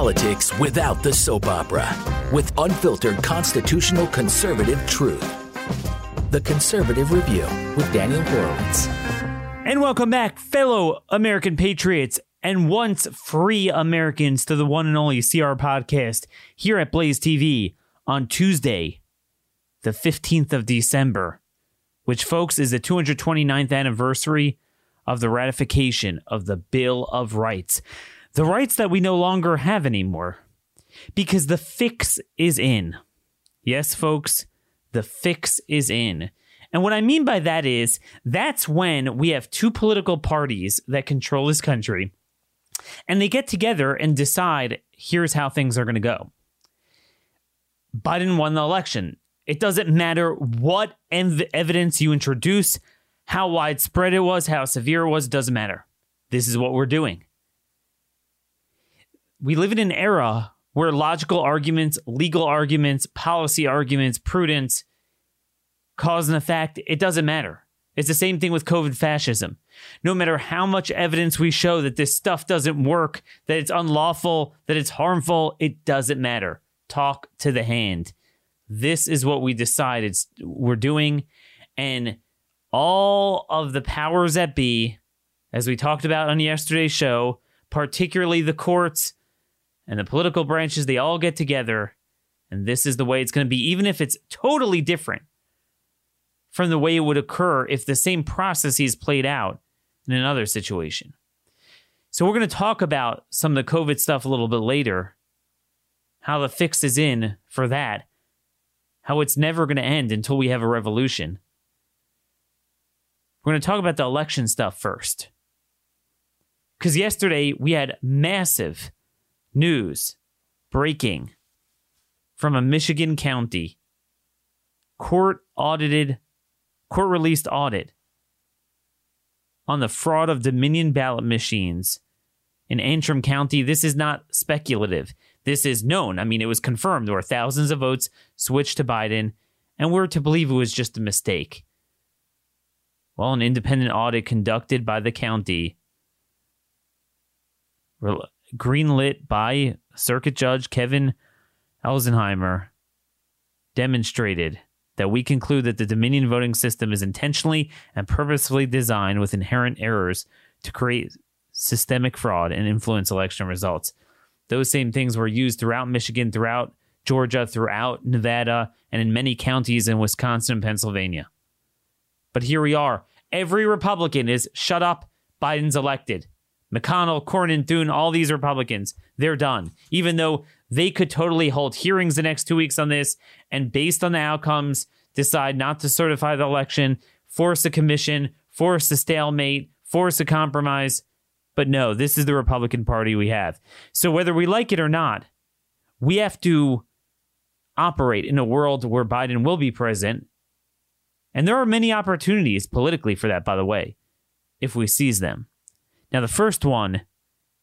politics without the soap opera with unfiltered constitutional conservative truth. The Conservative Review with Daniel Horowitz. And welcome back, fellow American patriots and once free Americans, to the one and only CR podcast here at Blaze TV on Tuesday, the 15th of December, which, folks, is the 229th anniversary of the ratification of the Bill of Rights. The rights that we no longer have anymore. Because the fix is in. Yes, folks, the fix is in. And what I mean by that is that's when we have two political parties that control this country and they get together and decide here's how things are going to go. Biden won the election. It doesn't matter what ev- evidence you introduce, how widespread it was, how severe it was, it doesn't matter. This is what we're doing. We live in an era where logical arguments, legal arguments, policy arguments, prudence, cause and effect, it doesn't matter. It's the same thing with COVID fascism. No matter how much evidence we show that this stuff doesn't work, that it's unlawful, that it's harmful, it doesn't matter. Talk to the hand. This is what we decided we're doing. And all of the powers that be, as we talked about on yesterday's show, particularly the courts and the political branches, they all get together. And this is the way it's going to be, even if it's totally different from the way it would occur if the same processes played out in another situation. So, we're going to talk about some of the COVID stuff a little bit later, how the fix is in for that, how it's never going to end until we have a revolution. We're going to talk about the election stuff first. Because yesterday we had massive news breaking from a Michigan county court audited court released audit on the fraud of Dominion ballot machines in Antrim County. This is not speculative. This is known. I mean, it was confirmed. There were thousands of votes switched to Biden, and we're to believe it was just a mistake. Well, an independent audit conducted by the county, greenlit by Circuit Judge Kevin Elsenheimer, demonstrated that we conclude that the Dominion voting system is intentionally and purposefully designed with inherent errors to create systemic fraud and influence election results. Those same things were used throughout Michigan, throughout Georgia, throughout Nevada, and in many counties in Wisconsin and Pennsylvania. But here we are. Every Republican is shut up, Biden's elected. McConnell, Cornyn, Thune, all these Republicans, they're done. Even though they could totally hold hearings the next two weeks on this and, based on the outcomes, decide not to certify the election, force a commission, force a stalemate, force a compromise. But no, this is the Republican Party we have. So whether we like it or not, we have to operate in a world where Biden will be president. And there are many opportunities politically for that, by the way, if we seize them. Now, the first one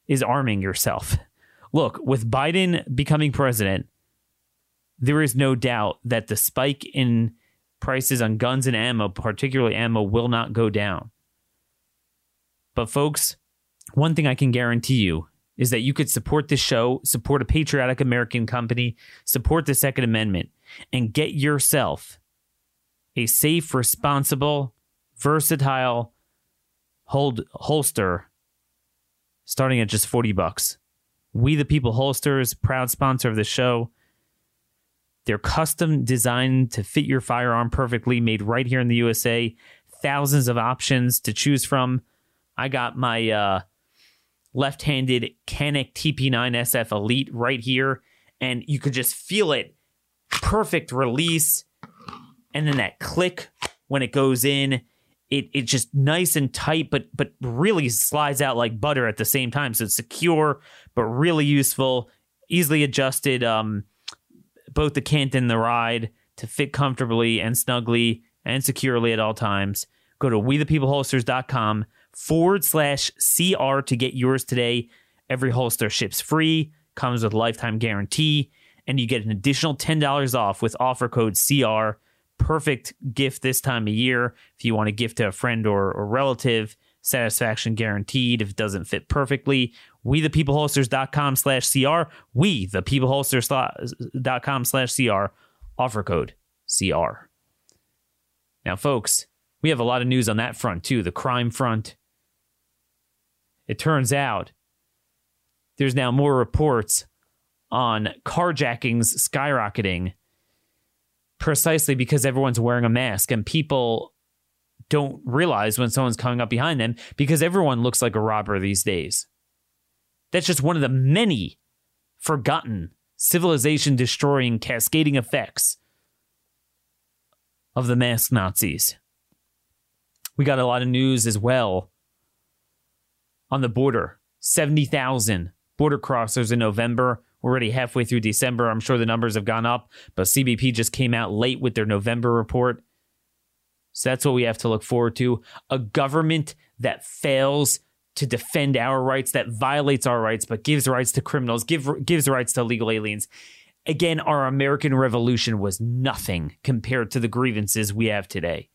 is arming yourself. Look, with Biden becoming president, there is no doubt that the spike in prices on guns and ammo, particularly ammo, will not go down. But, folks, one thing I can guarantee you is that you could support this show, support a patriotic American company, support the Second Amendment, and get yourself a safe, responsible, versatile hold holster starting at just 40 bucks. We the People holsters, proud sponsor of the show. They're custom designed to fit your firearm perfectly, made right here in the USA. Thousands of options to choose from. I got my uh, left handed Canik TP9 SF Elite right here, and you could just feel it. Perfect release. And then that click when it goes in it it's just nice and tight, but but really slides out like butter at the same time. So it's secure, but really useful, easily adjusted. Um, both the cant and the ride to fit comfortably and snugly and securely at all times. Go to wethepeopleholsters.com forward slash CR to get yours today. Every holster ships free, comes with lifetime guarantee, and you get an additional $10 off with offer code CR perfect gift this time of year if you want to gift to a friend or, or relative. satisfaction guaranteed if it doesn't fit perfectly. We the peopleholsters.com slash CR. We the peopleholsters.com slash CR. Offer code CR. Now, folks, we have a lot of news on that front too, the crime front. It turns out there's now more reports on carjackings skyrocketing precisely because everyone's wearing a mask and people don't realize when someone's coming up behind them because everyone looks like a robber these days. That's just one of the many forgotten civilization destroying cascading effects of the mask Nazis. We got a lot of news as well on the border 70,000 border crossers in November. We're already halfway through December. I'm sure the numbers have gone up, but CBP just came out late with their November report. So that's what we have to look forward to. A government that fails to defend our rights, that violates our rights, but gives rights to criminals, give, gives rights to illegal aliens. Again, our American Revolution was nothing compared to the grievances we have today.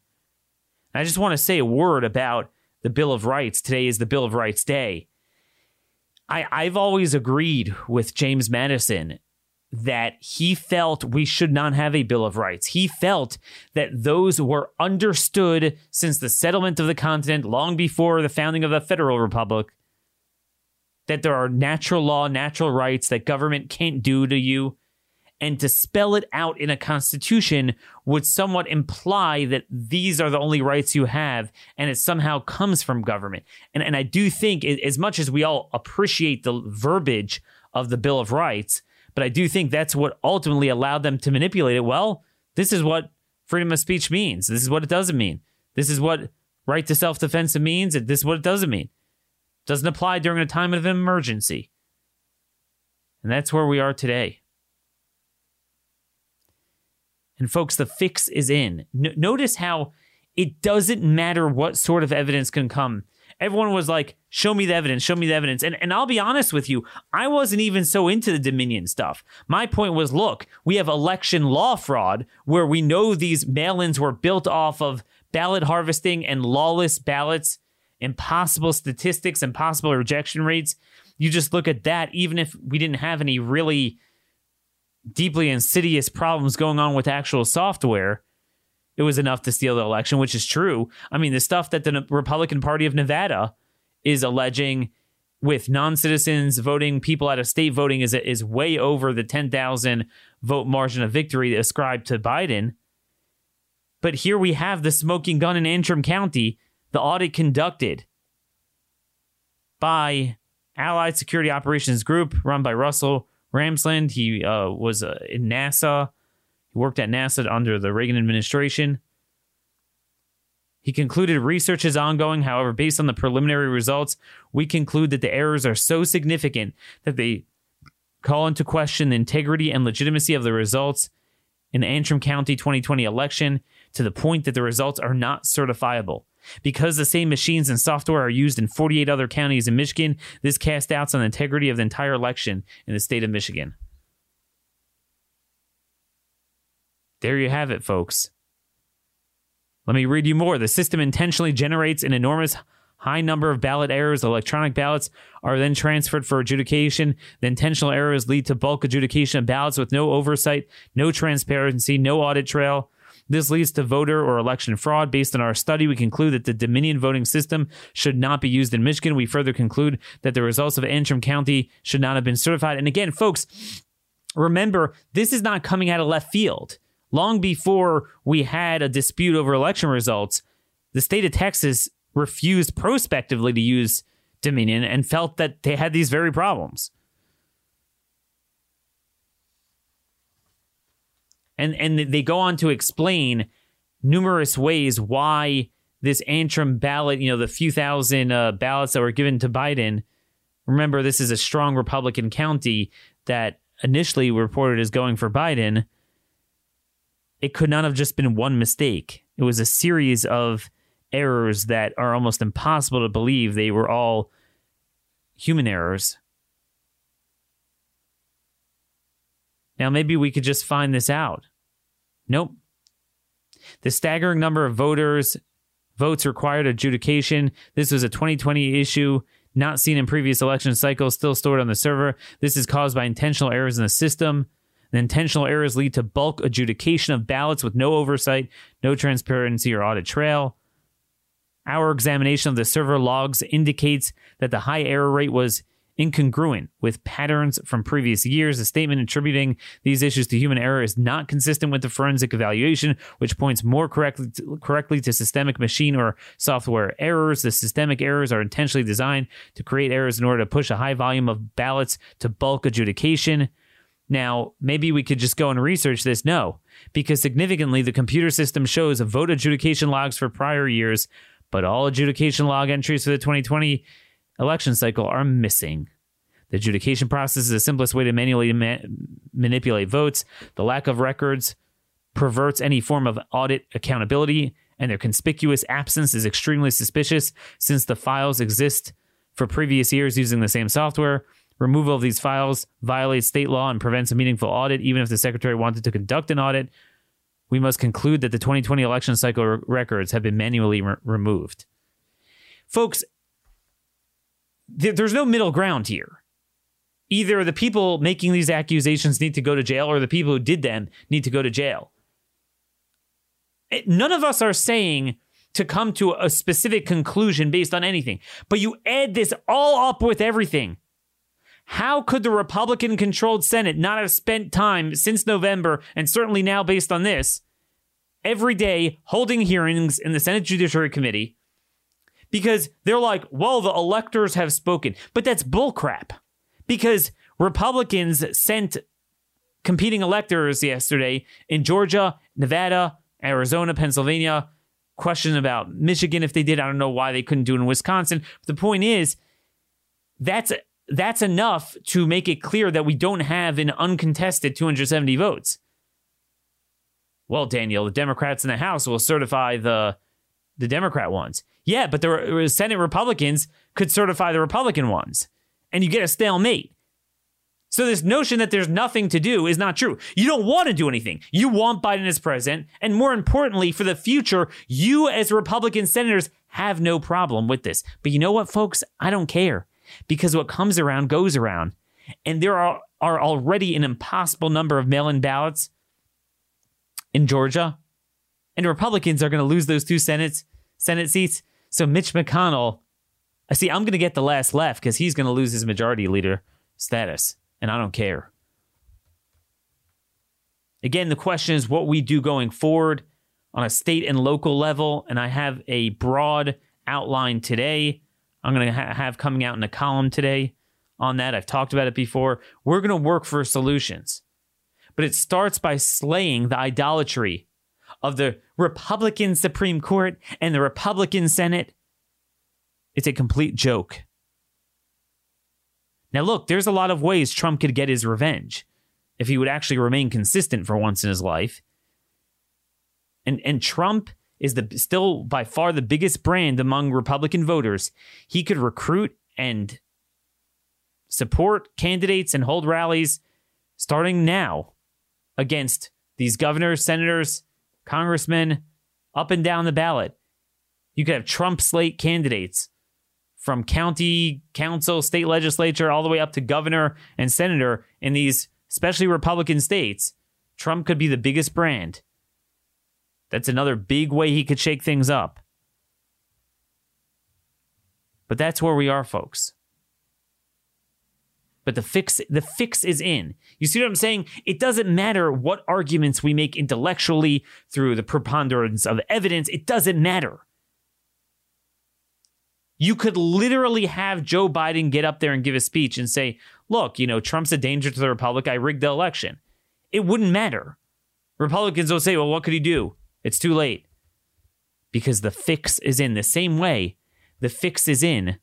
And I just want to say a word about the Bill of Rights. Today is the Bill of Rights Day. I, I've always agreed with James Madison that he felt we should not have a Bill of Rights. He felt that those were understood since the settlement of the continent, long before the founding of the Federal Republic, that there are natural law, natural rights that government can't do to you. And to spell it out in a constitution would somewhat imply that these are the only rights you have, and it somehow comes from government. And, and I do think, as much as we all appreciate the verbiage of the Bill of Rights, but I do think that's what ultimately allowed them to manipulate it. Well, this is what freedom of speech means. This is what it doesn't mean. This is what right to self defense means. This is what it doesn't mean. It doesn't apply during a time of emergency. And that's where we are today. And folks, the fix is in. Notice how it doesn't matter what sort of evidence can come everyone was like, show me the evidence, show me the evidence. And, and I'll be honest with you, I wasn't even so into the Dominion stuff. My point was look, we have election law fraud where we know these mail ins were built off of ballot harvesting and lawless ballots, impossible statistics, impossible rejection rates. You just look at that, even if we didn't have any really deeply insidious problems going on with actual software it was enough to steal the election, which is true. I mean, the stuff that the Republican Party of Nevada is alleging with non-citizens voting, people out of state voting is is way over the 10,000 vote margin of victory ascribed to Biden. But here we have the smoking gun in Antrim County, the audit conducted by Allied Security Operations Group, run by Russell Ramsland. He uh, was uh, in NASA he worked at NASA under the Reagan administration. He concluded research is ongoing. However, based on the preliminary results, we conclude that the errors are so significant that they call into question the integrity and legitimacy of the results in the Antrim County 2020 election to the point that the results are not certifiable. Because the same machines and software are used in 48 other counties in Michigan, this casts doubts on the integrity of the entire election in the state of Michigan. There you have it, folks. Let me read you more. The system intentionally generates an enormous high number of ballot errors. Electronic ballots are then transferred for adjudication. The intentional errors lead to bulk adjudication of ballots with no oversight, no transparency, no audit trail. This leads to voter or election fraud. Based on our study, we conclude that the Dominion voting system should not be used in Michigan. We further conclude that the results of Antrim County should not have been certified. And again, folks, remember, this is not coming out of left field long before we had a dispute over election results, the state of Texas refused prospectively to use Dominion and felt that they had these very problems. And and they go on to explain numerous ways why this Antrim ballot, you know, the few thousand uh, ballots that were given to Biden. Remember, this is a strong Republican county that initially reported as going for Biden it could not have just been one mistake. It was a series of errors that are almost impossible to believe they were all human errors. Now, maybe we could just find this out. Nope. The staggering number of voters votes required adjudication. This was a 2020 issue not seen in previous election cycles, still stored on the server. This is caused by intentional errors in the system. The intentional errors lead to bulk adjudication of ballots with no oversight, no transparency or audit trail. Our examination of the server logs indicates that the high error rate was incongruent with patterns from previous years. A statement attributing these issues to human error is not consistent with the forensic evaluation, which points more correctly to, correctly to systemic machine or software errors. The systemic errors are intentionally designed to create errors in order to push a high volume of ballots to bulk adjudication. Now, maybe we could just go and research this. No, because significantly, the computer system shows vote adjudication logs for prior years, but all adjudication log entries for the 2020 election cycle are missing. The adjudication process is the simplest way to manually ma- manipulate votes. The lack of records perverts any form of audit accountability, and their conspicuous absence is extremely suspicious since the files exist for previous years using the same software. Removal of these files violates state law and prevents a meaningful audit, even if the secretary wanted to conduct an audit. We must conclude that the 2020 election cycle records have been manually re- removed. Folks, th- there's no middle ground here. Either the people making these accusations need to go to jail or the people who did them need to go to jail. It, none of us are saying to come to a specific conclusion based on anything, but you add this all up with everything. How could the Republican controlled Senate not have spent time since November, and certainly now based on this, every day holding hearings in the Senate Judiciary Committee because they're like, well, the electors have spoken. But that's bullcrap because Republicans sent competing electors yesterday in Georgia, Nevada, Arizona, Pennsylvania. Question about Michigan if they did. I don't know why they couldn't do it in Wisconsin. But the point is, that's that's enough to make it clear that we don't have an uncontested 270 votes. Well, Daniel, the Democrats in the House will certify the the Democrat ones. Yeah, but the uh, Senate Republicans could certify the Republican ones, and you get a stalemate. So this notion that there's nothing to do is not true. You don't want to do anything. You want Biden as president, and more importantly, for the future, you as Republican senators have no problem with this. But you know what, folks? I don't care because what comes around goes around, and there are are already an impossible number of mail-in ballots in Georgia, and Republicans are going to lose those two Senate Senate seats. So Mitch McConnell, I see, I'm going to get the last laugh because he's going to lose his majority leader status, and I don't care. Again, the question is what we do going forward on a state and local level, and I have a broad outline today. I'm going to ha- have coming out in a column today on that. I've talked about it before. We're going to work for solutions, but it starts by slaying the idolatry of the Republican Supreme Court and the Republican Senate, it's a complete joke. Now, look, there's a lot of ways Trump could get his revenge if he would actually remain consistent for once in his life. And, and Trump is the still by far the biggest brand among Republican voters. He could recruit and support candidates and hold rallies starting now against these governors, senators, congressmen up and down the ballot. You could have Trump slate candidates from county council, state legislature, all the way up to governor and senator in these, especially Republican states. Trump could be the biggest brand. That's another big way he could shake things up. But that's where we are, folks but the fix the fix is in. You see what I'm saying? It doesn't matter what arguments we make intellectually through the preponderance of evidence, it doesn't matter. You could literally have Joe Biden get up there and give a speech and say, "Look, you know, Trump's a danger to the republic. I rigged the election." It wouldn't matter. Republicans will say, "Well, what could he do? It's too late." Because the fix is in the same way the fix is in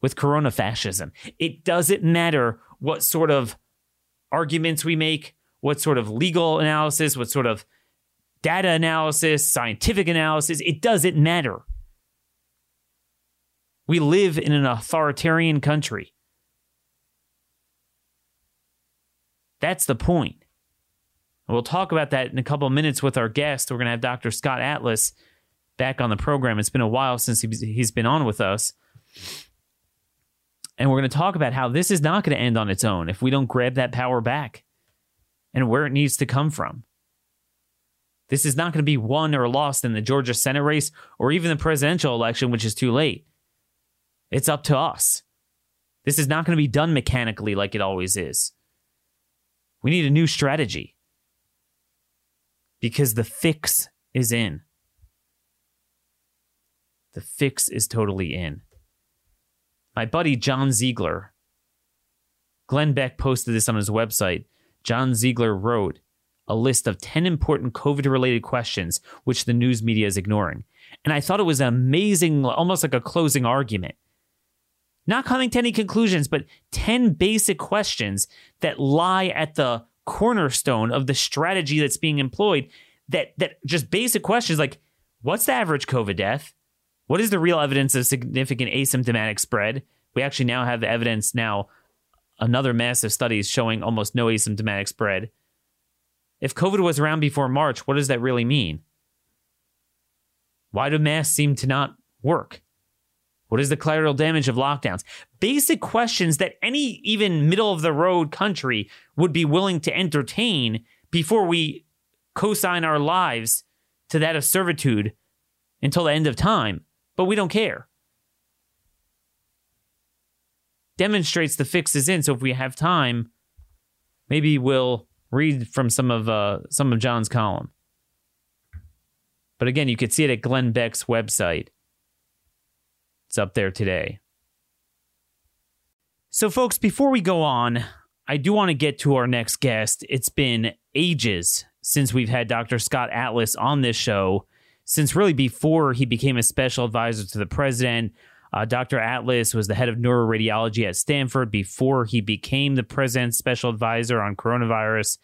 with corona fascism. It doesn't matter what sort of arguments we make, what sort of legal analysis, what sort of data analysis, scientific analysis, it doesn't matter. We live in an authoritarian country. That's the point. We'll talk about that in a couple of minutes with our guest. We're going to have Dr. Scott Atlas back on the program. It's been a while since he's been on with us. And we're going to talk about how this is not going to end on its own if we don't grab that power back and where it needs to come from. This is not going to be won or lost in the Georgia Senate race or even the presidential election, which is too late. It's up to us. This is not going to be done mechanically like it always is. We need a new strategy because the fix is in. The fix is totally in. My buddy John Ziegler, Glenn Beck posted this on his website. John Ziegler wrote a list of 10 important COVID related questions which the news media is ignoring. And I thought it was amazing, almost like a closing argument. Not coming to any conclusions, but 10 basic questions that lie at the cornerstone of the strategy that's being employed. That, that just basic questions like what's the average COVID death? What is the real evidence of significant asymptomatic spread? We actually now have evidence now, another massive studies showing almost no asymptomatic spread. If COVID was around before March, what does that really mean? Why do masks seem to not work? What is the collateral damage of lockdowns? Basic questions that any even middle of the road country would be willing to entertain before we co-sign our lives to that of servitude until the end of time but we don't care. Demonstrates the fix is in. So if we have time, maybe we'll read from some of uh, some of John's column. But again, you could see it at Glenn Beck's website. It's up there today. So, folks, before we go on, I do want to get to our next guest. It's been ages since we've had Dr. Scott Atlas on this show since really before he became a special advisor to the president. Uh, Dr. Atlas was the head of neuroradiology at Stanford before he became the president's special advisor on coronavirus.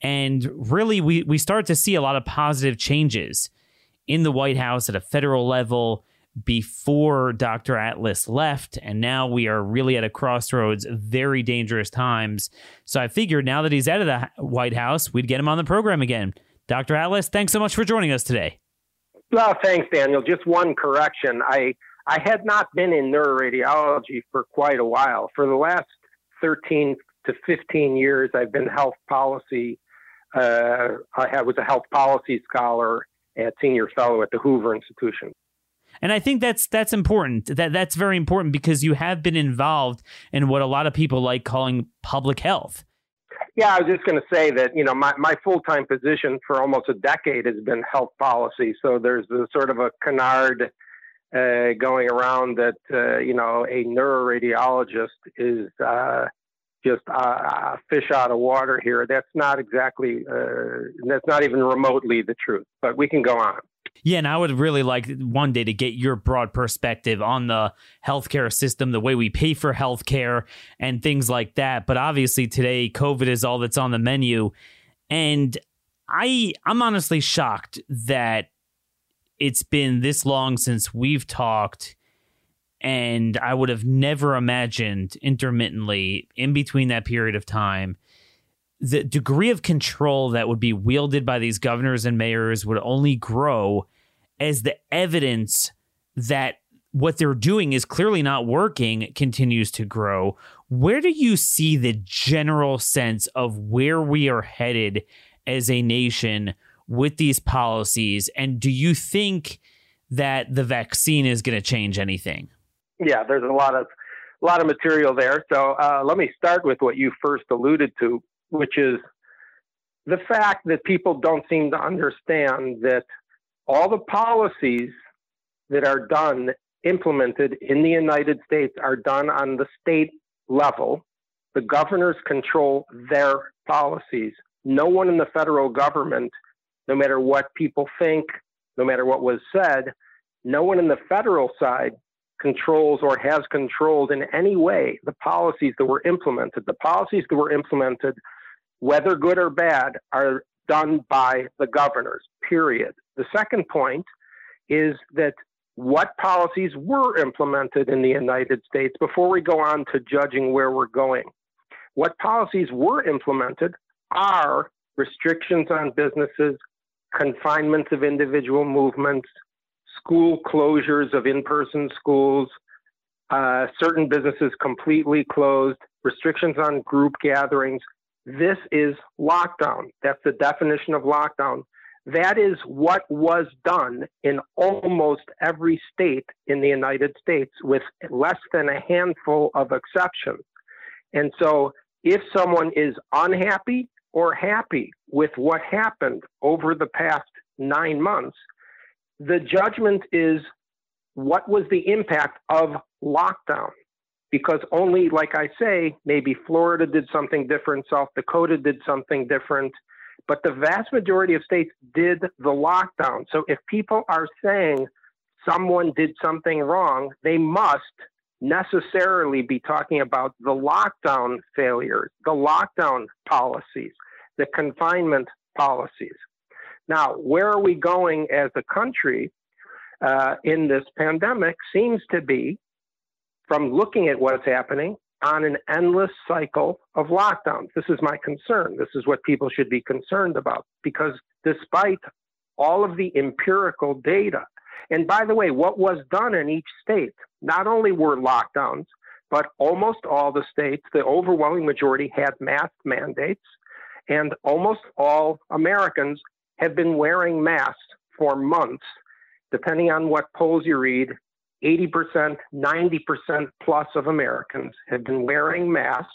And really, we, we start to see a lot of positive changes in the White House at a federal level before Dr. Atlas left. And now we are really at a crossroads, very dangerous times. So I figured now that he's out of the White House, we'd get him on the program again. Dr. Atlas, thanks so much for joining us today. Well, thanks, Daniel. Just one correction. I I had not been in neuroradiology for quite a while. For the last 13 to 15 years, I've been health policy. Uh, I was a health policy scholar and senior fellow at the Hoover Institution. And I think that's that's important. That that's very important because you have been involved in what a lot of people like calling public health. Yeah, I was just going to say that, you know, my, my full time position for almost a decade has been health policy. So there's a sort of a canard uh, going around that, uh, you know, a neuroradiologist is uh, just a fish out of water here. That's not exactly, uh, that's not even remotely the truth, but we can go on. Yeah, and I would really like one day to get your broad perspective on the healthcare system, the way we pay for healthcare, and things like that. But obviously, today COVID is all that's on the menu, and I I'm honestly shocked that it's been this long since we've talked. And I would have never imagined intermittently in between that period of time the degree of control that would be wielded by these governors and mayors would only grow as the evidence that what they're doing is clearly not working continues to grow. Where do you see the general sense of where we are headed as a nation with these policies? And do you think that the vaccine is going to change anything? Yeah, there's a lot of a lot of material there. So uh, let me start with what you first alluded to, which is the fact that people don't seem to understand that all the policies that are done, implemented in the United States, are done on the state level. The governors control their policies. No one in the federal government, no matter what people think, no matter what was said, no one in the federal side controls or has controlled in any way the policies that were implemented. The policies that were implemented, whether good or bad, are done by the governors, period. The second point is that what policies were implemented in the United States before we go on to judging where we're going. What policies were implemented are restrictions on businesses, confinements of individual movements, school closures of in person schools, uh, certain businesses completely closed, restrictions on group gatherings. This is lockdown. That's the definition of lockdown. That is what was done in almost every state in the United States, with less than a handful of exceptions. And so, if someone is unhappy or happy with what happened over the past nine months, the judgment is what was the impact of lockdown? Because only, like I say, maybe Florida did something different, South Dakota did something different, but the vast majority of states did the lockdown. So if people are saying someone did something wrong, they must necessarily be talking about the lockdown failures, the lockdown policies, the confinement policies. Now, where are we going as a country uh, in this pandemic seems to be, from looking at what's happening, on an endless cycle of lockdowns. This is my concern. This is what people should be concerned about because despite all of the empirical data, and by the way, what was done in each state, not only were lockdowns, but almost all the states, the overwhelming majority had mask mandates, and almost all Americans have been wearing masks for months, depending on what polls you read. 80%, 90% plus of Americans have been wearing masks.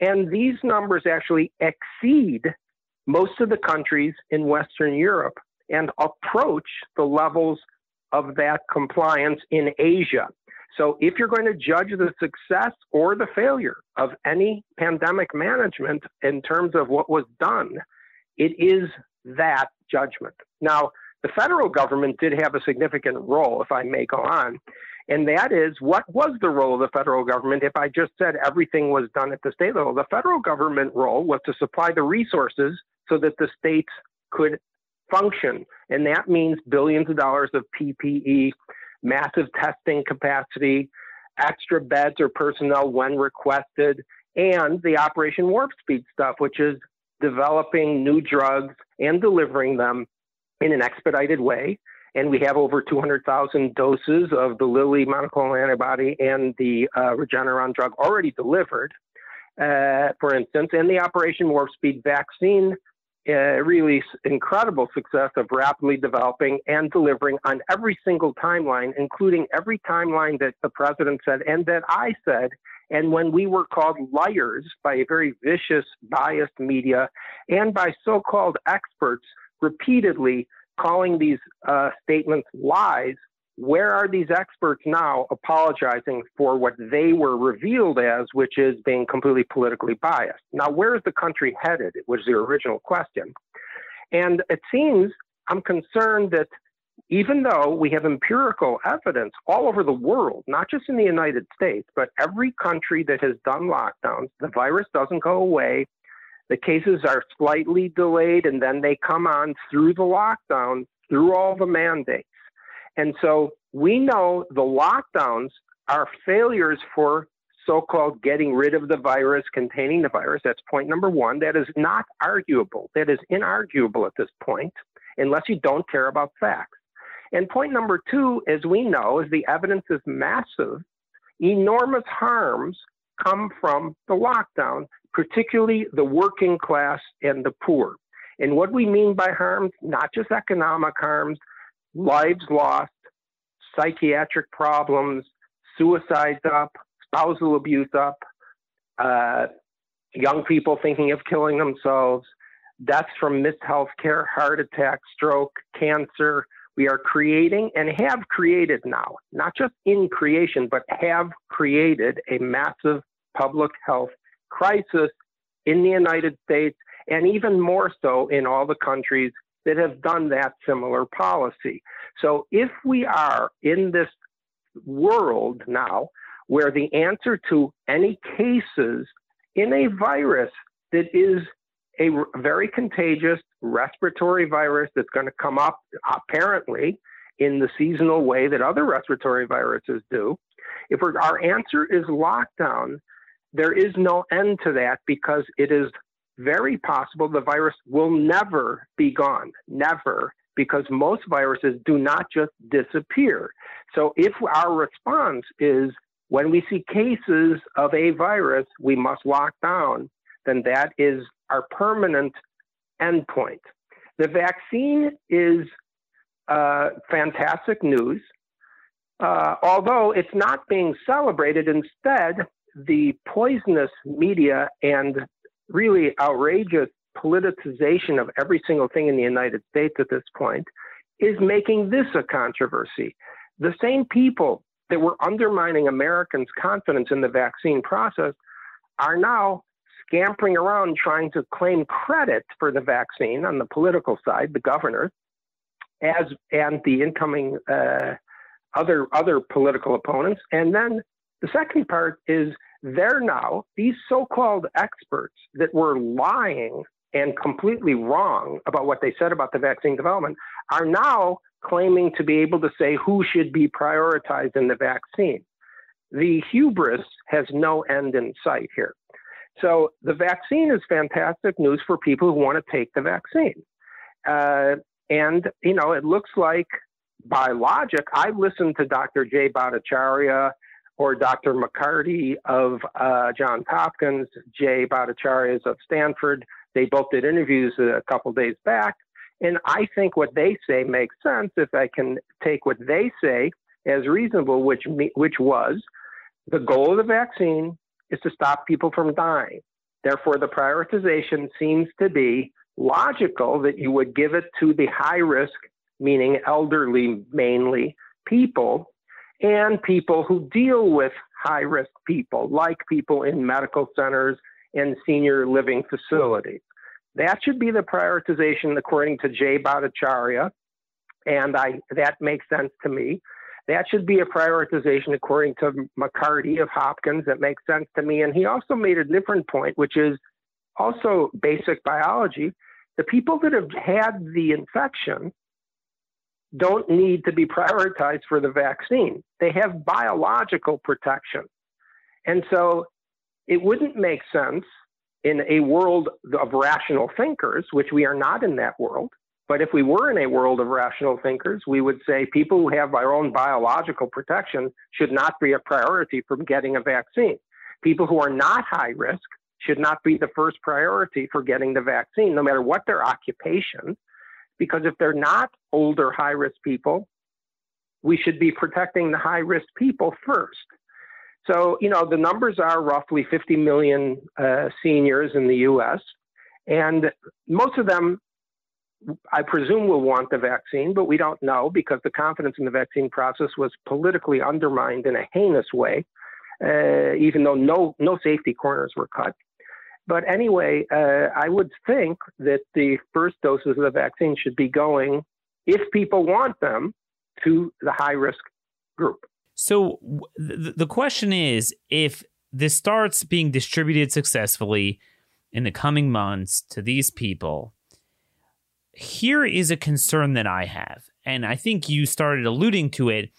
And these numbers actually exceed most of the countries in Western Europe and approach the levels of that compliance in Asia. So, if you're going to judge the success or the failure of any pandemic management in terms of what was done, it is that judgment. Now, the federal government did have a significant role, if I may go on, and that is what was the role of the federal government if I just said everything was done at the state level? The federal government role was to supply the resources so that the states could function. And that means billions of dollars of PPE, massive testing capacity, extra beds or personnel when requested, and the Operation Warp Speed stuff, which is developing new drugs and delivering them in an expedited way. And we have over 200,000 doses of the Lilly monoclonal antibody and the uh, Regeneron drug already delivered, uh, for instance, and the Operation Warp Speed vaccine. Uh, really incredible success of rapidly developing and delivering on every single timeline, including every timeline that the president said and that I said and when we were called liars by a very vicious, biased media and by so called experts repeatedly calling these uh, statements lies, where are these experts now apologizing for what they were revealed as, which is being completely politically biased? Now, where is the country headed? It was the original question. And it seems I'm concerned that even though we have empirical evidence all over the world, not just in the United States, but every country that has done lockdowns, the virus doesn't go away. The cases are slightly delayed and then they come on through the lockdown, through all the mandates. And so we know the lockdowns are failures for so called getting rid of the virus, containing the virus. That's point number one. That is not arguable. That is inarguable at this point, unless you don't care about facts. And point number two, as we know, is the evidence is massive. Enormous harms come from the lockdown, particularly the working class and the poor. And what we mean by harms, not just economic harms, lives lost, psychiatric problems, suicides up, spousal abuse up, uh, young people thinking of killing themselves, deaths from missed health care, heart attack, stroke, cancer, we are creating and have created now, not just in creation, but have created a massive public health crisis in the United States and even more so in all the countries that have done that similar policy. So if we are in this world now where the answer to any cases in a virus that is a very contagious respiratory virus that's going to come up apparently in the seasonal way that other respiratory viruses do. If our answer is lockdown, there is no end to that because it is very possible the virus will never be gone, never. because most viruses do not just disappear. So if our response is when we see cases of a virus, we must lock down, then that is our permanent endpoint. The vaccine is uh, fantastic news, uh, although it's not being celebrated. Instead, the poisonous media and really outrageous politicization of every single thing in the United States at this point is making this a controversy. The same people that were undermining Americans' confidence in the vaccine process are now scampering around trying to claim credit for the vaccine on the political side, the governors, as and the incoming uh, other other political opponents. And then the second part is they're now these so-called experts that were lying and completely wrong about what they said about the vaccine development are now claiming to be able to say who should be prioritized in the vaccine. The hubris has no end in sight here. So the vaccine is fantastic news for people who want to take the vaccine. Uh, and, you know, it looks like by logic, I listened to Dr. Jay Bhattacharya or Dr. Makary of uh, Johns Hopkins, Jay Bhattacharya of Stanford. They both did interviews a couple days back. And I think what they say makes sense if I can take what they say as reasonable, which, which was the goal of the vaccine is to stop people from dying. Therefore, the prioritization seems to be logical that you would give it to the high risk, meaning elderly mainly people, and people who deal with high risk people, like people in medical centers and senior living facilities. That should be the prioritization according to Jay Bhattacharya, and I, that makes sense to me. That should be a prioritization according to Makary of Hopkins. That makes sense to me. And he also made a different point, which is also basic biology. The people that have had the infection don't need to be prioritized for the vaccine. They have biological protection. And so it wouldn't make sense in a world of rational thinkers, which we are not in that world. But if we were in a world of rational thinkers, we would say people who have their own biological protection should not be a priority from getting a vaccine. People who are not high risk should not be the first priority for getting the vaccine, no matter what their occupation. Because if they're not older, high risk people, we should be protecting the high risk people first. So, you know, the numbers are roughly 50 million uh, seniors in the US, and most of them, I presume, will want the vaccine, but we don't know because the confidence in the vaccine process was politically undermined in a heinous way, uh, even though no, no safety corners were cut. But anyway, uh, I would think that the first doses of the vaccine should be going, if people want them, to the high risk group. So the question is if this starts being distributed successfully in the coming months to these people, here is a concern that I have. And I think you started alluding to it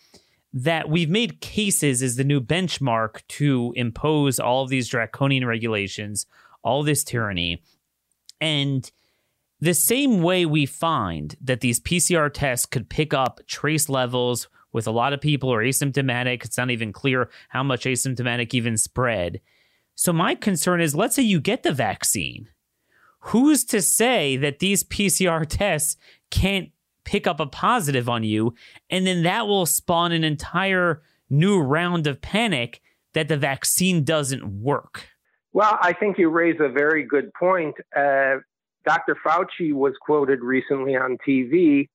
that we've made cases as the new benchmark to impose all of these draconian regulations, all this tyranny. And the same way we find that these PCR tests could pick up trace levels with a lot of people are asymptomatic. It's not even clear how much asymptomatic even spread. So, my concern is let's say you get the vaccine. Who's to say that these PCR tests can't pick up a positive on you? And then that will spawn an entire new round of panic that the vaccine doesn't work. Well, I think you raise a very good point. Uh, Dr. Fauci was quoted recently on TV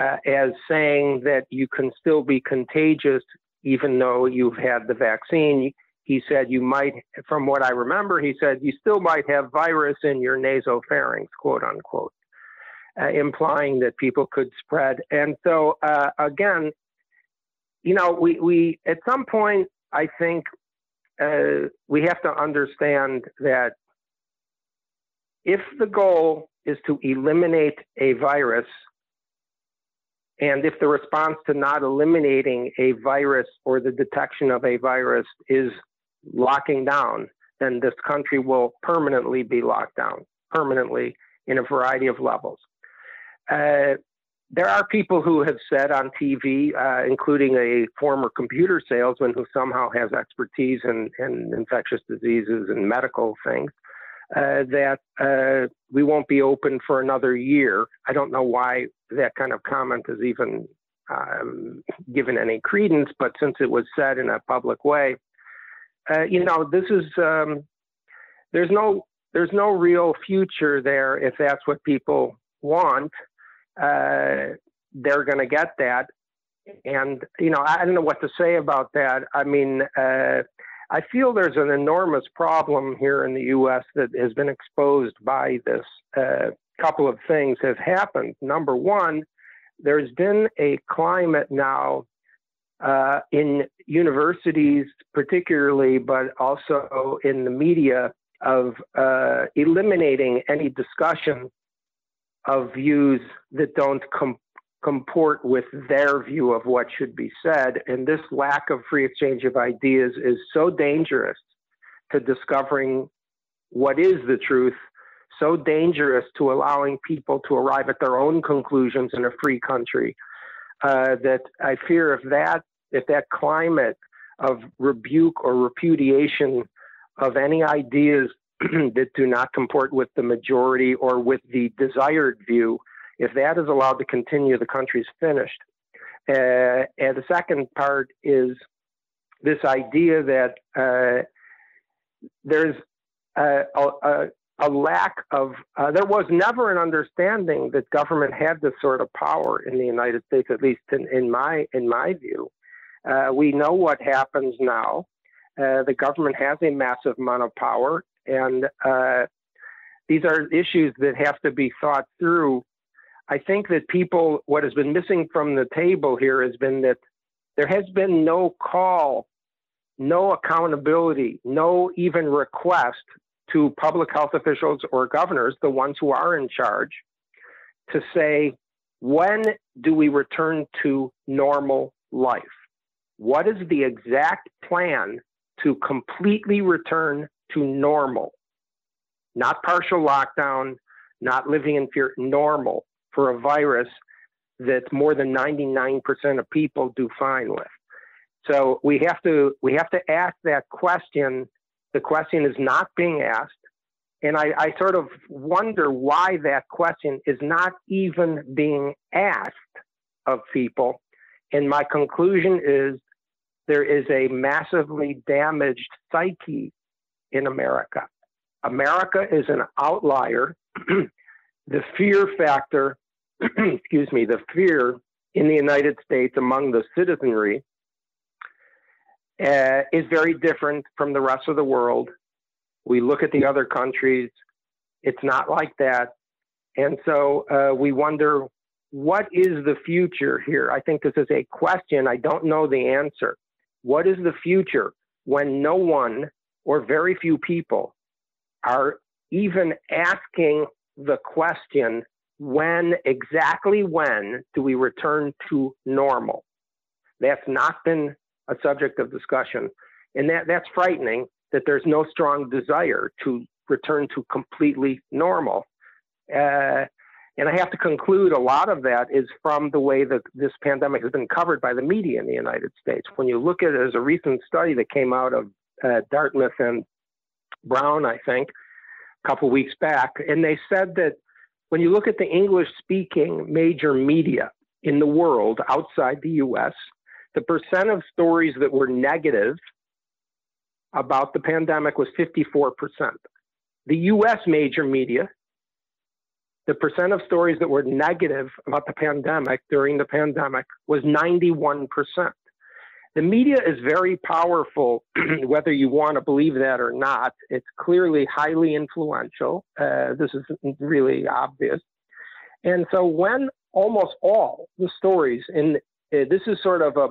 uh, as saying that you can still be contagious even though you've had the vaccine. He said you might, from what I remember, he said you still might have virus in your nasopharynx, quote unquote, uh, implying that people could spread. And so, uh, again, you know, we, we at some point, I think uh, we have to understand that if the goal is to eliminate a virus and if the response to not eliminating a virus or the detection of a virus is locking down, then this country will permanently be locked down, permanently in a variety of levels. Uh, there are people who have said on TV, uh, including a former computer salesman who somehow has expertise in, in infectious diseases and medical things, uh, that uh, we won't be open for another year. I don't know why that kind of comment is even um, given any credence, but since it was said in a public way, uh, you know, this is um, there's no there's no real future there if that's what people want. Uh, they're going to get that, and you know, I don't know what to say about that. I mean. Uh, I feel there's an enormous problem here in the U.S. that has been exposed by this. Uh, couple of things have happened. Number one, there's been a climate now uh, in universities, particularly, but also in the media, of uh, eliminating any discussion of views that don't com- comport with their view of what should be said. And this lack of free exchange of ideas is so dangerous to discovering what is the truth so dangerous to allowing people to arrive at their own conclusions in a free country uh, that I fear if that if that climate of rebuke or repudiation of any ideas that do not comport with the majority or with the desired view, if that is allowed to continue, the country's finished. Uh, and the second part is this idea that uh, there's a, a, a lack of uh, there was never an understanding that government had this sort of power in the United States, at least in, in my in my view. Uh, we know what happens now. Uh, the government has a massive amount of power, and uh, these are issues that have to be thought through. I think that people, what has been missing from the table here has been that there has been no call, no accountability, no even request to public health officials or governors, the ones who are in charge, to say, when do we return to normal life? What is the exact plan to completely return to normal? Not partial lockdown, not living in fear, normal for a virus that more than 99% of people do fine with. So we have to we have to ask that question the question is not being asked. And I, I sort of wonder why that question is not even being asked of people. And my conclusion is there is a massively damaged psyche in America. America is an outlier. the fear factor, excuse me, the fear in the United States among the citizenry uh, is very different from the rest of the world. We look at the other countries, it's not like that. And so uh, we wonder what is the future here? I think this is a question. I don't know the answer. What is the future when no one or very few people are even asking the question when, exactly when, do we return to normal? That's not been a subject of discussion. And that, that's frightening that there's no strong desire to return to completely normal. Uh, and I have to conclude a lot of that is from the way that this pandemic has been covered by the media in the United States. When you look at it, there's a recent study that came out of uh, Dartmouth and Brown, I think, a couple weeks back, and they said that when you look at the English speaking major media in the world outside the US, the percent of stories that were negative about the pandemic was 54%. The US major media, the percent of stories that were negative about the pandemic during the pandemic was 91%. The media is very powerful, whether you want to believe that or not. It's clearly highly influential. Uh, this is really obvious. And so when almost all the stories in uh, this is sort of a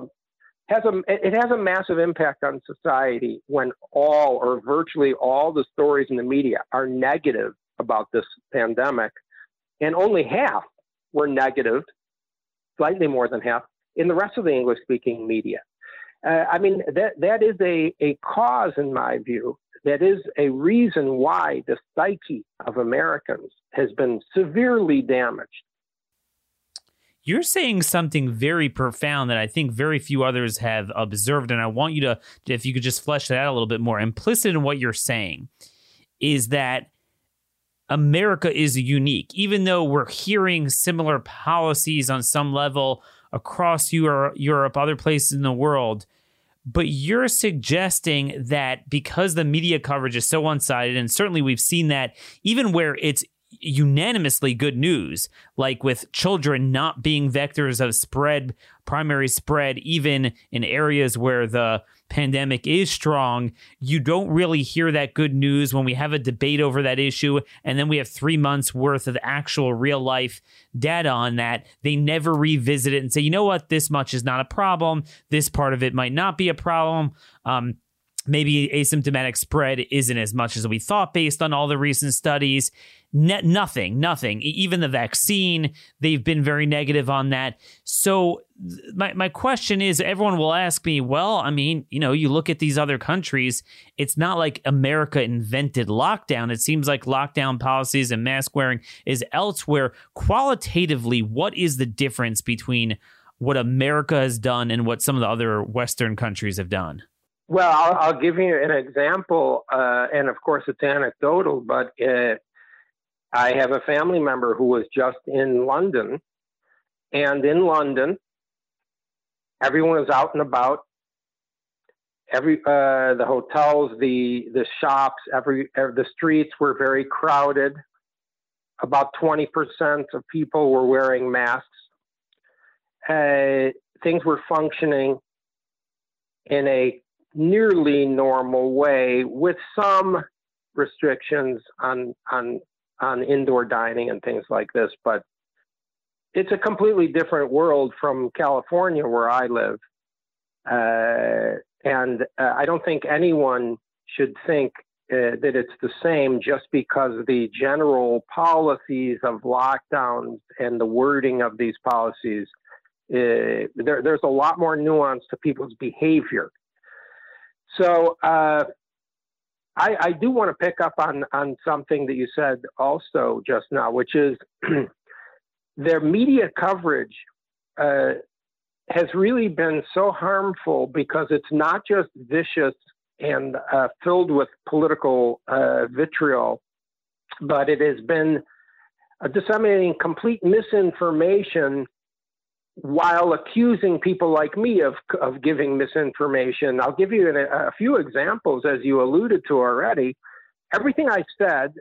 has a it has a massive impact on society when all or virtually all the stories in the media are negative about this pandemic, and only half were negative, slightly more than half in the rest of the English speaking media. Uh, I mean that that is a a cause in my view. That is a reason why the psyche of Americans has been severely damaged you're saying something very profound that I think very few others have observed. And I want you to, if you could just flesh that out a little bit more. Implicit in what you're saying is that America is unique, even though we're hearing similar policies on some level across Europe, other places in the world. But you're suggesting that because the media coverage is so one sided, and certainly we've seen that even where it's unanimously good news, like with children not being vectors of spread, primary spread, even in areas where the pandemic is strong. You don't really hear that good news when we have a debate over that issue. And then we have three months worth of actual real life data on that. They never revisit it and say, you know what, this much is not a problem. This part of it might not be a problem. Um, maybe asymptomatic spread isn't as much as we thought based on all the recent studies. Ne- nothing, nothing. Even the vaccine, they've been very negative on that. So my my question is everyone will ask me, well, I mean, you know, you look at these other countries, it's not like America invented lockdown. It seems like lockdown policies and mask wearing is elsewhere. Qualitatively, what is the difference between what America has done and what some of the other western countries have done? Well, I'll, I'll, give you an example, uh, and of course it's anecdotal, but uh, I have a family member who was just in London, and in London, everyone was out and about. Every uh, the hotels, the the shops, every, every the streets were very crowded. About twenty percent of people were wearing masks. Uh, things were functioning in a nearly normal way with some restrictions on on on indoor dining and things like this but it's a completely different world from California where I live. Uh, and uh, I don't think anyone should think uh, that it's the same just because the general policies of lockdowns and the wording of these policies uh, there, there's a lot more nuance to people's behavior. So uh, I, I, do want to pick up on on something that you said also just now, which is their media coverage uh, has really been so harmful because it's not just vicious and uh, filled with political uh, vitriol, but it has been disseminating complete misinformation while accusing people like me of, of giving misinformation. I'll give you a, a few examples, as you alluded to already. Everything I said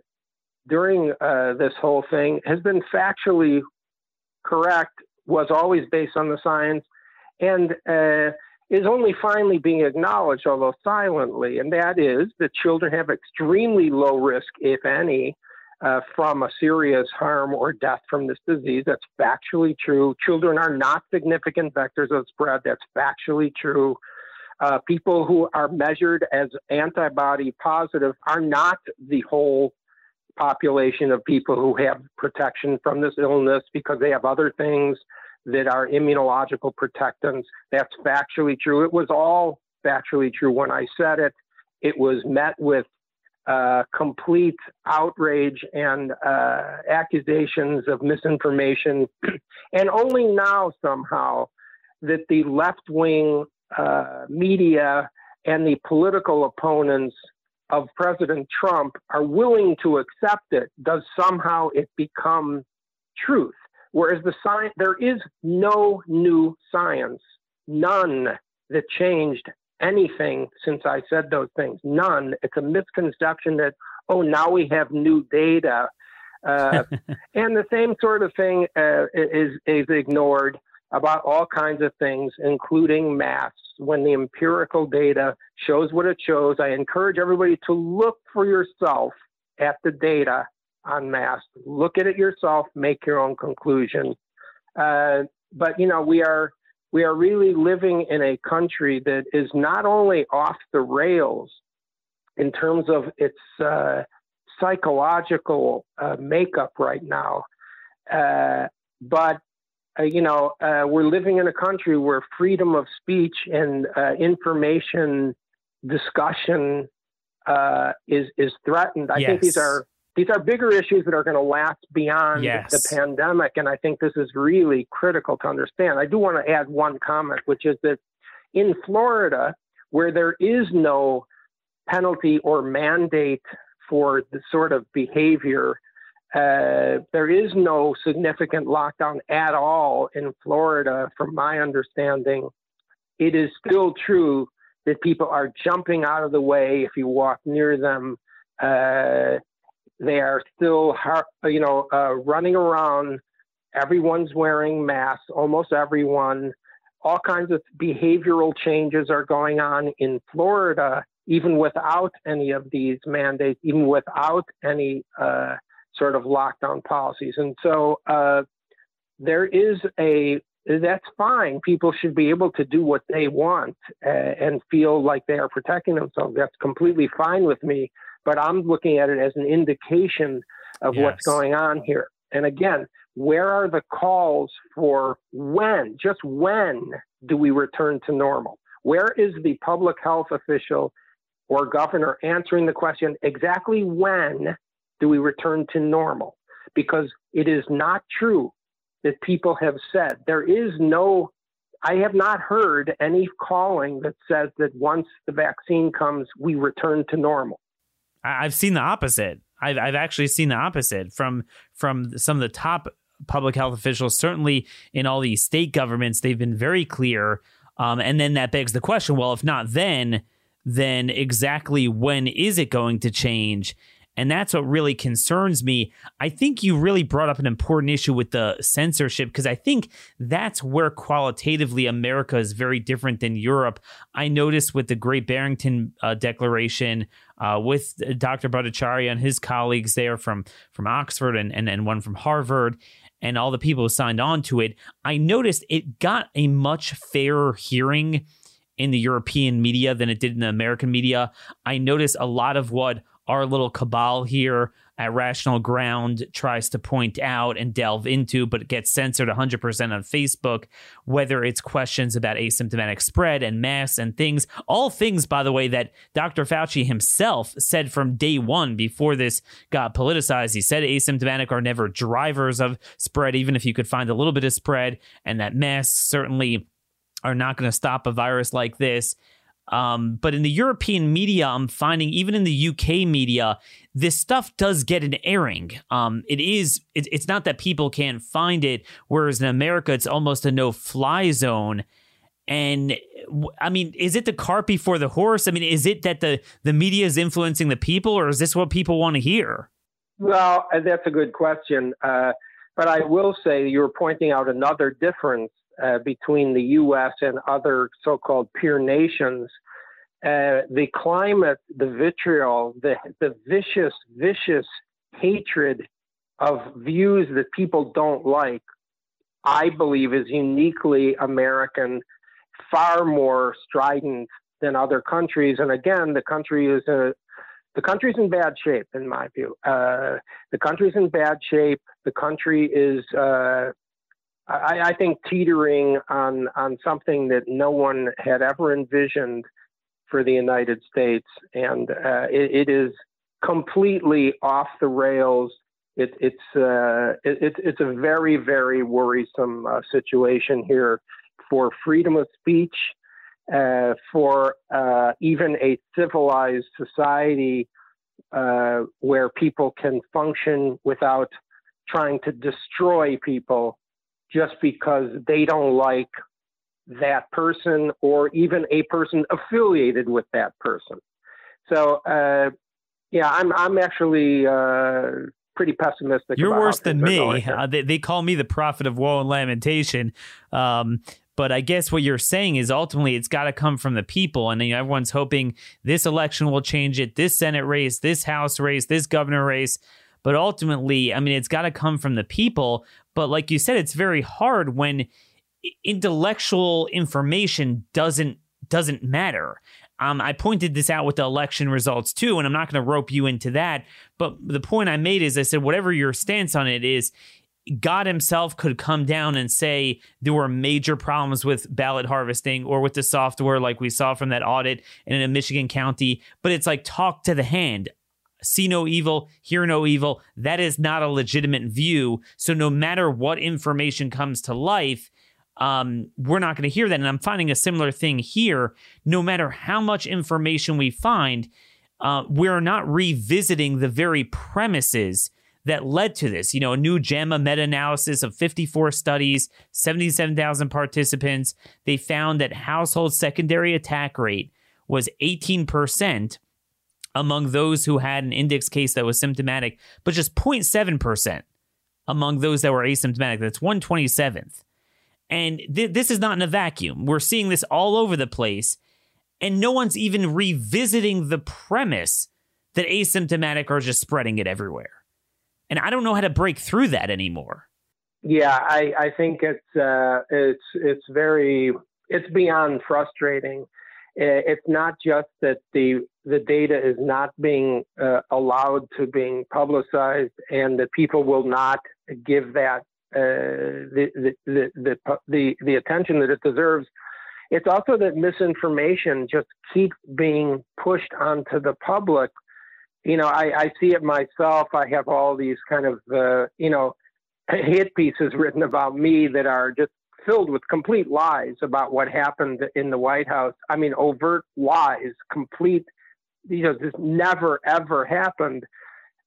during uh, this whole thing has been factually correct, was always based on the science, and uh, is only finally being acknowledged, although silently, and that is that children have extremely low risk, if any, uh, from a serious harm or death from this disease. That's factually true. Children are not significant vectors of spread. That's factually true. Uh, people who are measured as antibody positive are not the whole population of people who have protection from this illness because they have other things that are immunological protectants. That's factually true. It was all factually true when I said it. It was met with uh, complete outrage and uh, accusations of misinformation, and only now somehow that the left wing uh, media and the political opponents of President Trump are willing to accept it, does somehow it become truth. Whereas the science, there is no new science, none that changed anything since I said those things. None. It's a misconception that, oh, now we have new data. Uh, and the same sort of thing uh, is, is ignored about all kinds of things, including masks. When the empirical data shows what it shows, I encourage everybody to look for yourself at the data on masks. Look at it yourself, make your own conclusion. Uh, but you know, we are we are really living in a country that is not only off the rails in terms of its uh, psychological uh, makeup right now, uh, but uh, you know uh, we're living in a country where freedom of speech and uh, information discussion is is threatened. I yes. think these are these are bigger issues that are going to last beyond yes. the pandemic. And I think this is really critical to understand. I do want to add one comment, which is that in Florida, where there is no penalty or mandate for the sort of behavior, uh, there is no significant lockdown at all in Florida, from my understanding. It is still true that people are jumping out of the way if you walk near them. Uh, they are still, you know, uh, running around. Everyone's wearing masks, almost everyone. All kinds of behavioral changes are going on in Florida, even without any of these mandates, even without any uh, sort of lockdown policies. And so uh, there is a that's fine. People should be able to do what they want uh, and feel like they are protecting themselves. That's completely fine with me. But I'm looking at it as an indication of yes. what's going on here. And again, where are the calls for when, just when do we return to normal? Where is the public health official or governor answering the question exactly when do we return to normal? Because it is not true that people have said. There is no, I have not heard any calling that says that once the vaccine comes, we return to normal. I've seen the opposite. I've, I've actually seen the opposite from from some of the top public health officials. Certainly in all these state governments, they've been very clear. Um, and then that begs the question: Well, if not then, then exactly when is it going to change? And that's what really concerns me. I think you really brought up an important issue with the censorship because I think that's where qualitatively America is very different than Europe. I noticed with the Great Barrington uh, Declaration, uh, with Dr. Bhattacharya and his colleagues there from, from Oxford and, and, and one from Harvard, and all the people who signed on to it, I noticed it got a much fairer hearing in the European media than it did in the American media. I noticed a lot of what our little cabal here at Rational Ground tries to point out and delve into, but it gets censored 100% on Facebook, whether it's questions about asymptomatic spread and masks and things. All things, by the way, that Dr. Fauci himself said from day one before this got politicized. He said asymptomatic are never drivers of spread, even if you could find a little bit of spread, and that masks certainly are not going to stop a virus like this. Um, but in the European media, I'm finding even in the UK media, this stuff does get an airing. Um, it is, it, it's not that people can't find it, whereas in America, it's almost a no fly zone. And I mean, is it the cart before the horse? I mean, is it that the, the media is influencing the people, or is this what people want to hear? Well, uh, that's a good question. Uh, but I will say you're pointing out another difference uh, between the U.S. and other so-called peer nations, uh, the climate, the vitriol, the the vicious, vicious hatred of views that people don't like, I believe, is uniquely American, far more strident than other countries. And again, the country is a the country's in bad shape, in my view. Uh, the country's in bad shape. The country is uh, I, I think teetering on on something that no one had ever envisioned for the United States, and uh, it, it is completely off the rails. It, it's uh, it, it's a very very worrisome uh, situation here for freedom of speech, uh, for uh, even a civilized society uh, where people can function without trying to destroy people just because they don't like that person or even a person affiliated with that person. So, uh, yeah, I'm I'm actually uh, pretty pessimistic. You're worse than me. Uh, they, they call me the prophet of woe and lamentation. Um, but I guess what you're saying is ultimately it's got to come from the people, and you know, everyone's hoping this election will change it, this Senate race, this House race, this governor race. But ultimately, I mean, it's got to come from the people. But like you said, it's very hard when intellectual information doesn't doesn't matter. Um, I pointed this out with the election results too, and I'm not going to rope you into that. But the point I made is I said, whatever your stance on it is, God Himself could come down and say there were major problems with ballot harvesting or with the software, like we saw from that audit in a Michigan county. But it's like talk to the hand see no evil, hear no evil. That is not a legitimate view. So no matter what information comes to life, um, we're not going to hear that. And I'm finding a similar thing here. No matter how much information we find, uh, we're not revisiting the very premises that led to this. You know, a new JAMA meta analysis of 54 studies, 77,000 participants. They found that household secondary attack rate was 18% among those who had an index case that was symptomatic, but just 0.7% among those that were asymptomatic. That's 127th. And th- this is not in a vacuum. We're seeing this all over the place, and no one's even revisiting the premise that asymptomatic are just spreading it everywhere. And I don't know how to break through that anymore. Yeah, I, I think it's uh, it's it's very it's beyond frustrating. It's not just that the the data is not being uh, allowed to being publicized, and that people will not give that uh, the, the, the the the attention that it deserves. It's also that misinformation just keeps being pushed onto the public you know, I, I see it myself. I have all these kind of, uh, you know, hit pieces written about me that are just filled with complete lies about what happened in the White House. I mean, overt lies, complete, you know, this never ever happened.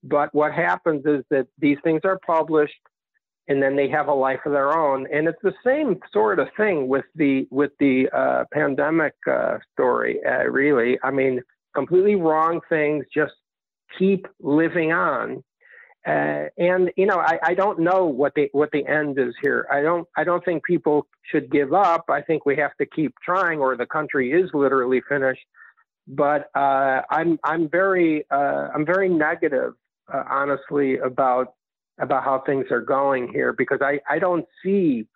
But what happens is that these things are published and then they have a life of their own. And it's the same sort of thing with the with the uh, pandemic uh, story. Uh, really, I mean, completely wrong things just keep living on. Uh, and you know, I, I, don't know what the what the end is here. I don't I don't think people should give up. I think we have to keep trying, or the country is literally finished. But uh, I'm I'm very uh, I'm very negative, uh, honestly, about about how things are going here because I, I don't see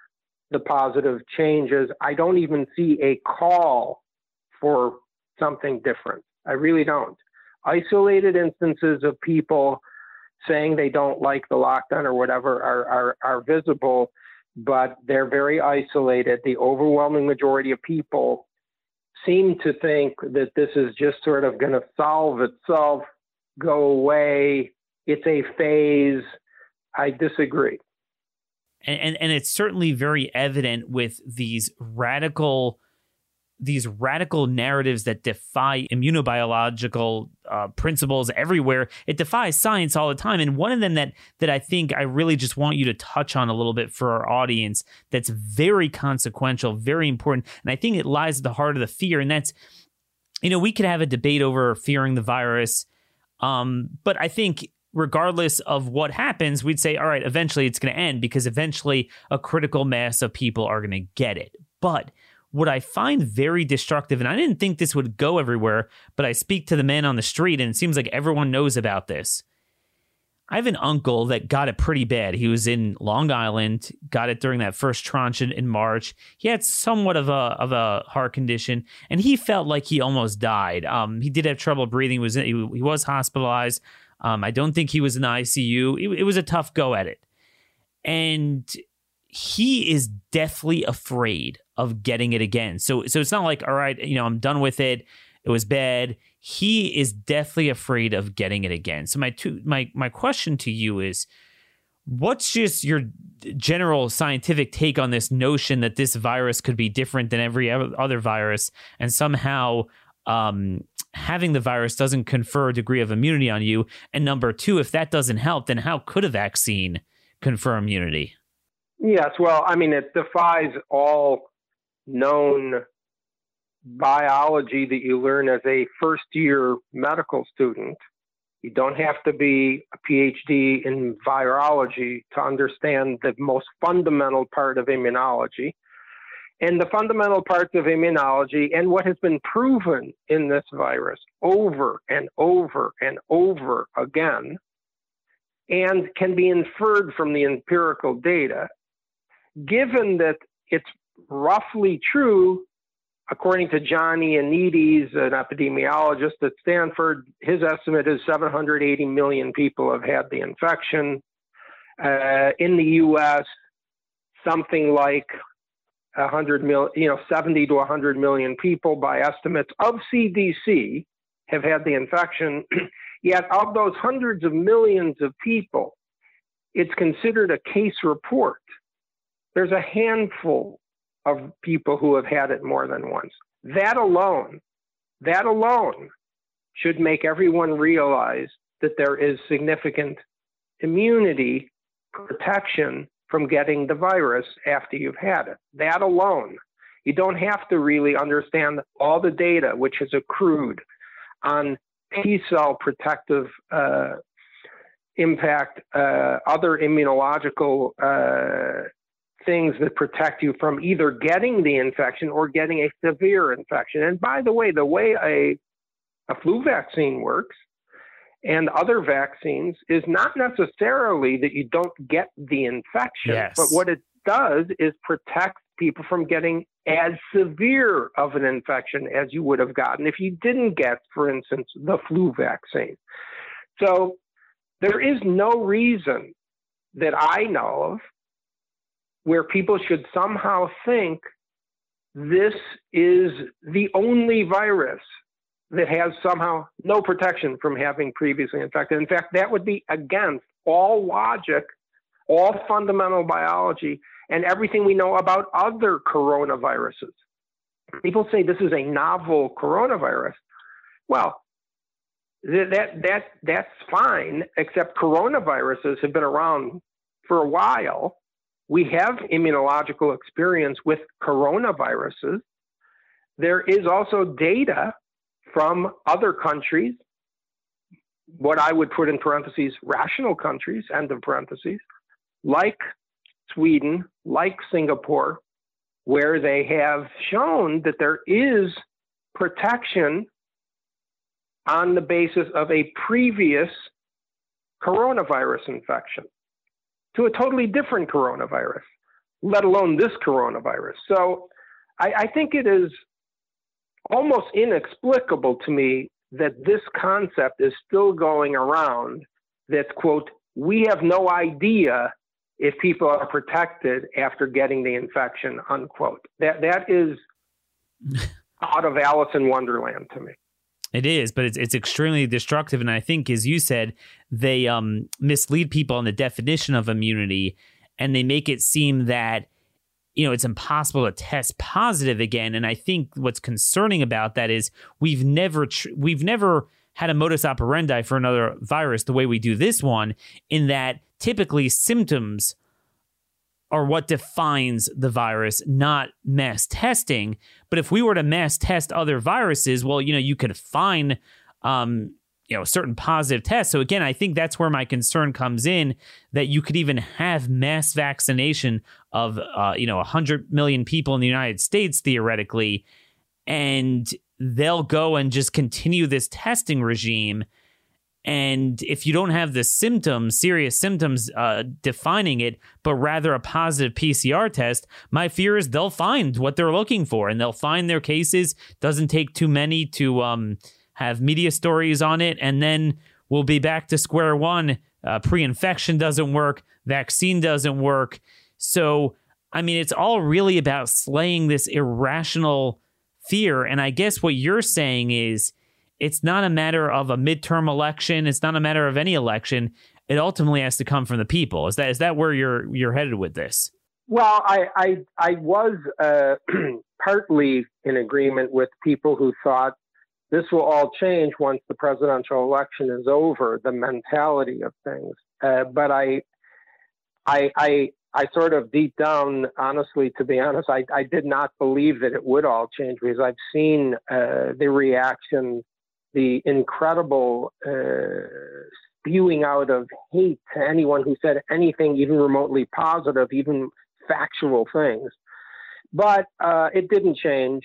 the positive changes. I don't even see a call for something different. I really don't isolated instances of people saying they don't like the lockdown or whatever are, are, are visible, but they're very isolated. The overwhelming majority of people seem to think that this is just sort of going to solve itself, go away. It's a phase. I disagree. And, and, and it's certainly very evident with these radical these radical narratives that defy immunobiological uh, principles everywhere. It defies science all the time. And one of them that that I think I really just want you to touch on a little bit for our audience that's very consequential, very important, and I think it lies at the heart of the fear. And that's, you know, we could have a debate over fearing the virus, um, but I think regardless of what happens, we'd say, all right, eventually it's going to end because eventually a critical mass of people are going to get it. But what I find very destructive, and I didn't think this would go everywhere, but I speak to the man on the street, and it seems like everyone knows about this. I have an uncle that got it pretty bad. He was in Long Island, got it during that first tranche in, in March. He had somewhat of a of a heart condition, and he felt like he almost died. Um, he did have trouble breathing. He was he, he was hospitalized. Um, I don't think he was in the ICU. It, it was a tough go at it, and he is deathly afraid of getting it again. So so it's not like all right, you know, I'm done with it. It was bad. He is deathly afraid of getting it again. So my two my my question to you is what's just your general scientific take on this notion that this virus could be different than every other virus and somehow um, having the virus doesn't confer a degree of immunity on you and number 2 if that doesn't help then how could a vaccine confer immunity Yes, well, I mean, it defies all known biology that you learn as a first year medical student. You don't have to be a PhD in virology to understand the most fundamental part of immunology. And the fundamental parts of immunology and what has been proven in this virus over and over and over again, and can be inferred from the empirical data, given that it's roughly true, according to Johnny Ioannidis, an epidemiologist at Stanford, his estimate is 780 million people have had the infection. Uh, in the U.S., something like 100 million, you know, 70 to 100 million people by estimates of CDC have had the infection. Yet, of those hundreds of millions of people, it's considered a case report. There's a handful of people who have had it more than once. That alone, that alone should make everyone realize that there is significant immunity protection from getting the virus after you've had it. That alone. You don't have to really understand all the data which has accrued on T cell protective uh, impact, uh, other immunological uh, things that protect you from either getting the infection or getting a severe infection. And by the way, the way a, a flu vaccine works and other vaccines is not necessarily that you don't get the infection, yes. but what it does is protect people from getting as severe of an infection as you would have gotten if you didn't get, for instance, the flu vaccine. So there is no reason that I know of where people should somehow think this is the only virus that has somehow no protection from having previously infected. In fact, that would be against all logic, all fundamental biology, and everything we know about other coronaviruses. People say this is a novel coronavirus. Well, that that that's fine, except coronaviruses have been around for a while. We have immunological experience with coronaviruses. There is also data from other countries, what I would put in parentheses, rational countries, end of parentheses, like Sweden, like Singapore, where they have shown that there is protection on the basis of a previous coronavirus infection to a totally different coronavirus, let alone this coronavirus. So I, I think it is almost inexplicable to me that this concept is still going around that, quote, we have no idea if people are protected after getting the infection, unquote. That, that is out of Alice in Wonderland to me. It is, but it's it's extremely destructive, and I think, as you said, they um, mislead people on the definition of immunity, and they make it seem that you know it's impossible to test positive again. And I think what's concerning about that is we've never tr- we've never had a modus operandi for another virus the way we do this one, in that typically symptoms are what defines the virus, not mass testing. But if we were to mass test other viruses, well, you know, you could find, um, you know, certain positive tests. So again, I think that's where my concern comes in that you could even have mass vaccination of, uh, you know, 100 million people in the United States theoretically, and they'll go and just continue this testing regime and if you don't have the symptoms, serious symptoms uh, defining it, but rather a positive PCR test, my fear is they'll find what they're looking for and they'll find their cases. Doesn't take too many to um, have media stories on it. And then we'll be back to square one. Uh, Pre infection doesn't work, vaccine doesn't work. So, I mean, it's all really about slaying this irrational fear. And I guess what you're saying is, it's not a matter of a midterm election. It's not a matter of any election. It ultimately has to come from the people. Is that is that where you're you're headed with this? Well, I I, I was uh, partly in agreement with people who thought this will all change once the presidential election is over. The mentality of things, uh, but I I I I sort of deep down, honestly, to be honest, I, I did not believe that it would all change because I've seen uh, the reaction the incredible uh, spewing out of hate to anyone who said anything even remotely positive, even factual things. But uh, it didn't change.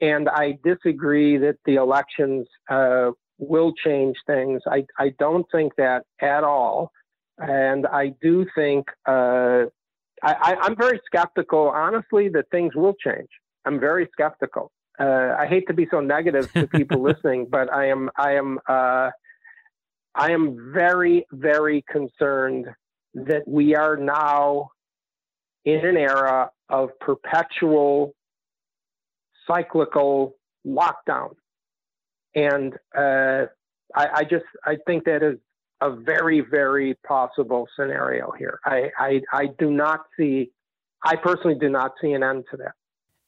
And I disagree that the elections uh, will change things. I, I don't think that at all. And I do think uh, I, I'm very skeptical, honestly, that things will change. I'm very skeptical uh, I hate to be so negative to people listening, but I am I am uh, I am very very concerned that we are now in an era of perpetual cyclical lockdown, and uh, I, I just I think that is a very very possible scenario here. I, I I do not see. I personally do not see an end to that.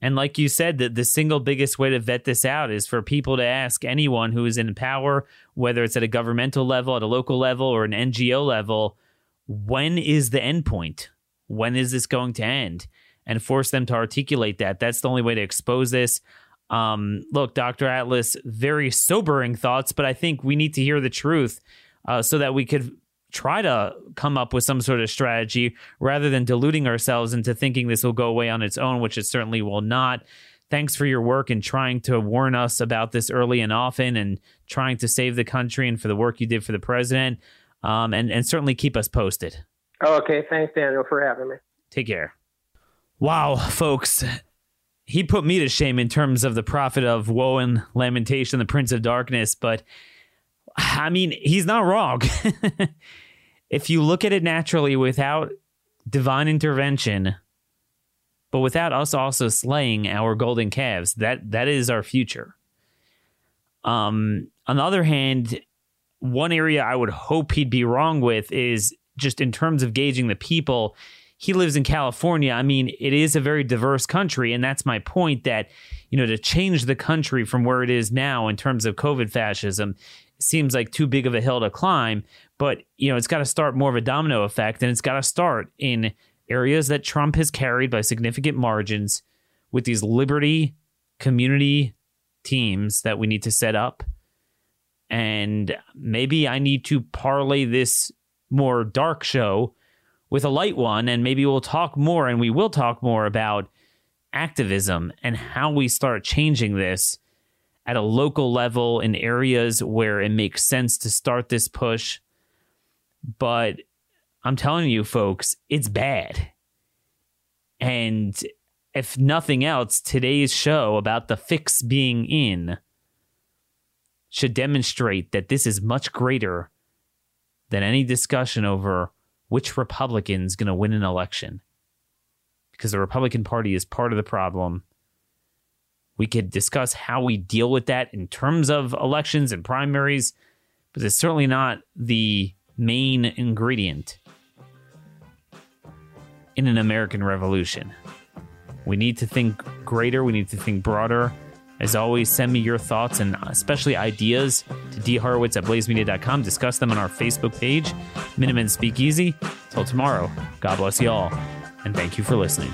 And like you said, that the single biggest way to vet this out is for people to ask anyone who is in power, whether it's at a governmental level, at a local level, or an NGO level, when is the end point? When is this going to end? And force them to articulate that. That's the only way to expose this. Um, look, Dr. Atlas, very sobering thoughts, but I think we need to hear the truth uh, so that we could try to come up with some sort of strategy rather than deluding ourselves into thinking this will go away on its own, which it certainly will not. Thanks for your work in trying to warn us about this early and often and trying to save the country and for the work you did for the president. Um, and, and certainly keep us posted. Okay. Thanks, Daniel, for having me. Take care. Wow, folks. He put me to shame in terms of the prophet of woe and lamentation, the prince of darkness, but I mean, he's not wrong. if you look at it naturally without divine intervention, but without us also slaying our golden calves, that that is our future. Um, on the other hand, one area I would hope he'd be wrong with is just in terms of gauging the people. He lives in California. I mean, it is a very diverse country, and that's my point. That you know, to change the country from where it is now in terms of COVID fascism seems like too big of a hill to climb. But, you know, it's got to start more of a domino effect and it's got to start in areas that Trump has carried by significant margins with these liberty community teams that we need to set up. And maybe I need to parlay this more dark show with a light one. And maybe we'll talk more and we will talk more about activism and how we start changing this at a local level in areas where it makes sense to start this push. But I'm telling you, folks, it's bad. And if nothing else, today's show about the fix being in should demonstrate that this is much greater than any discussion over which Republican's going to win an election. Because the Republican Party is part of the problem we could discuss how we deal with that in terms of elections and primaries, but it's certainly not the main ingredient in an American revolution. We need to think greater, we need to think broader. As always, send me your thoughts and especially ideas to dhorowitz at blazemedia.com. Discuss them on our Facebook page, Minutemen Speakeasy. Till tomorrow, God bless you all, and thank you for listening.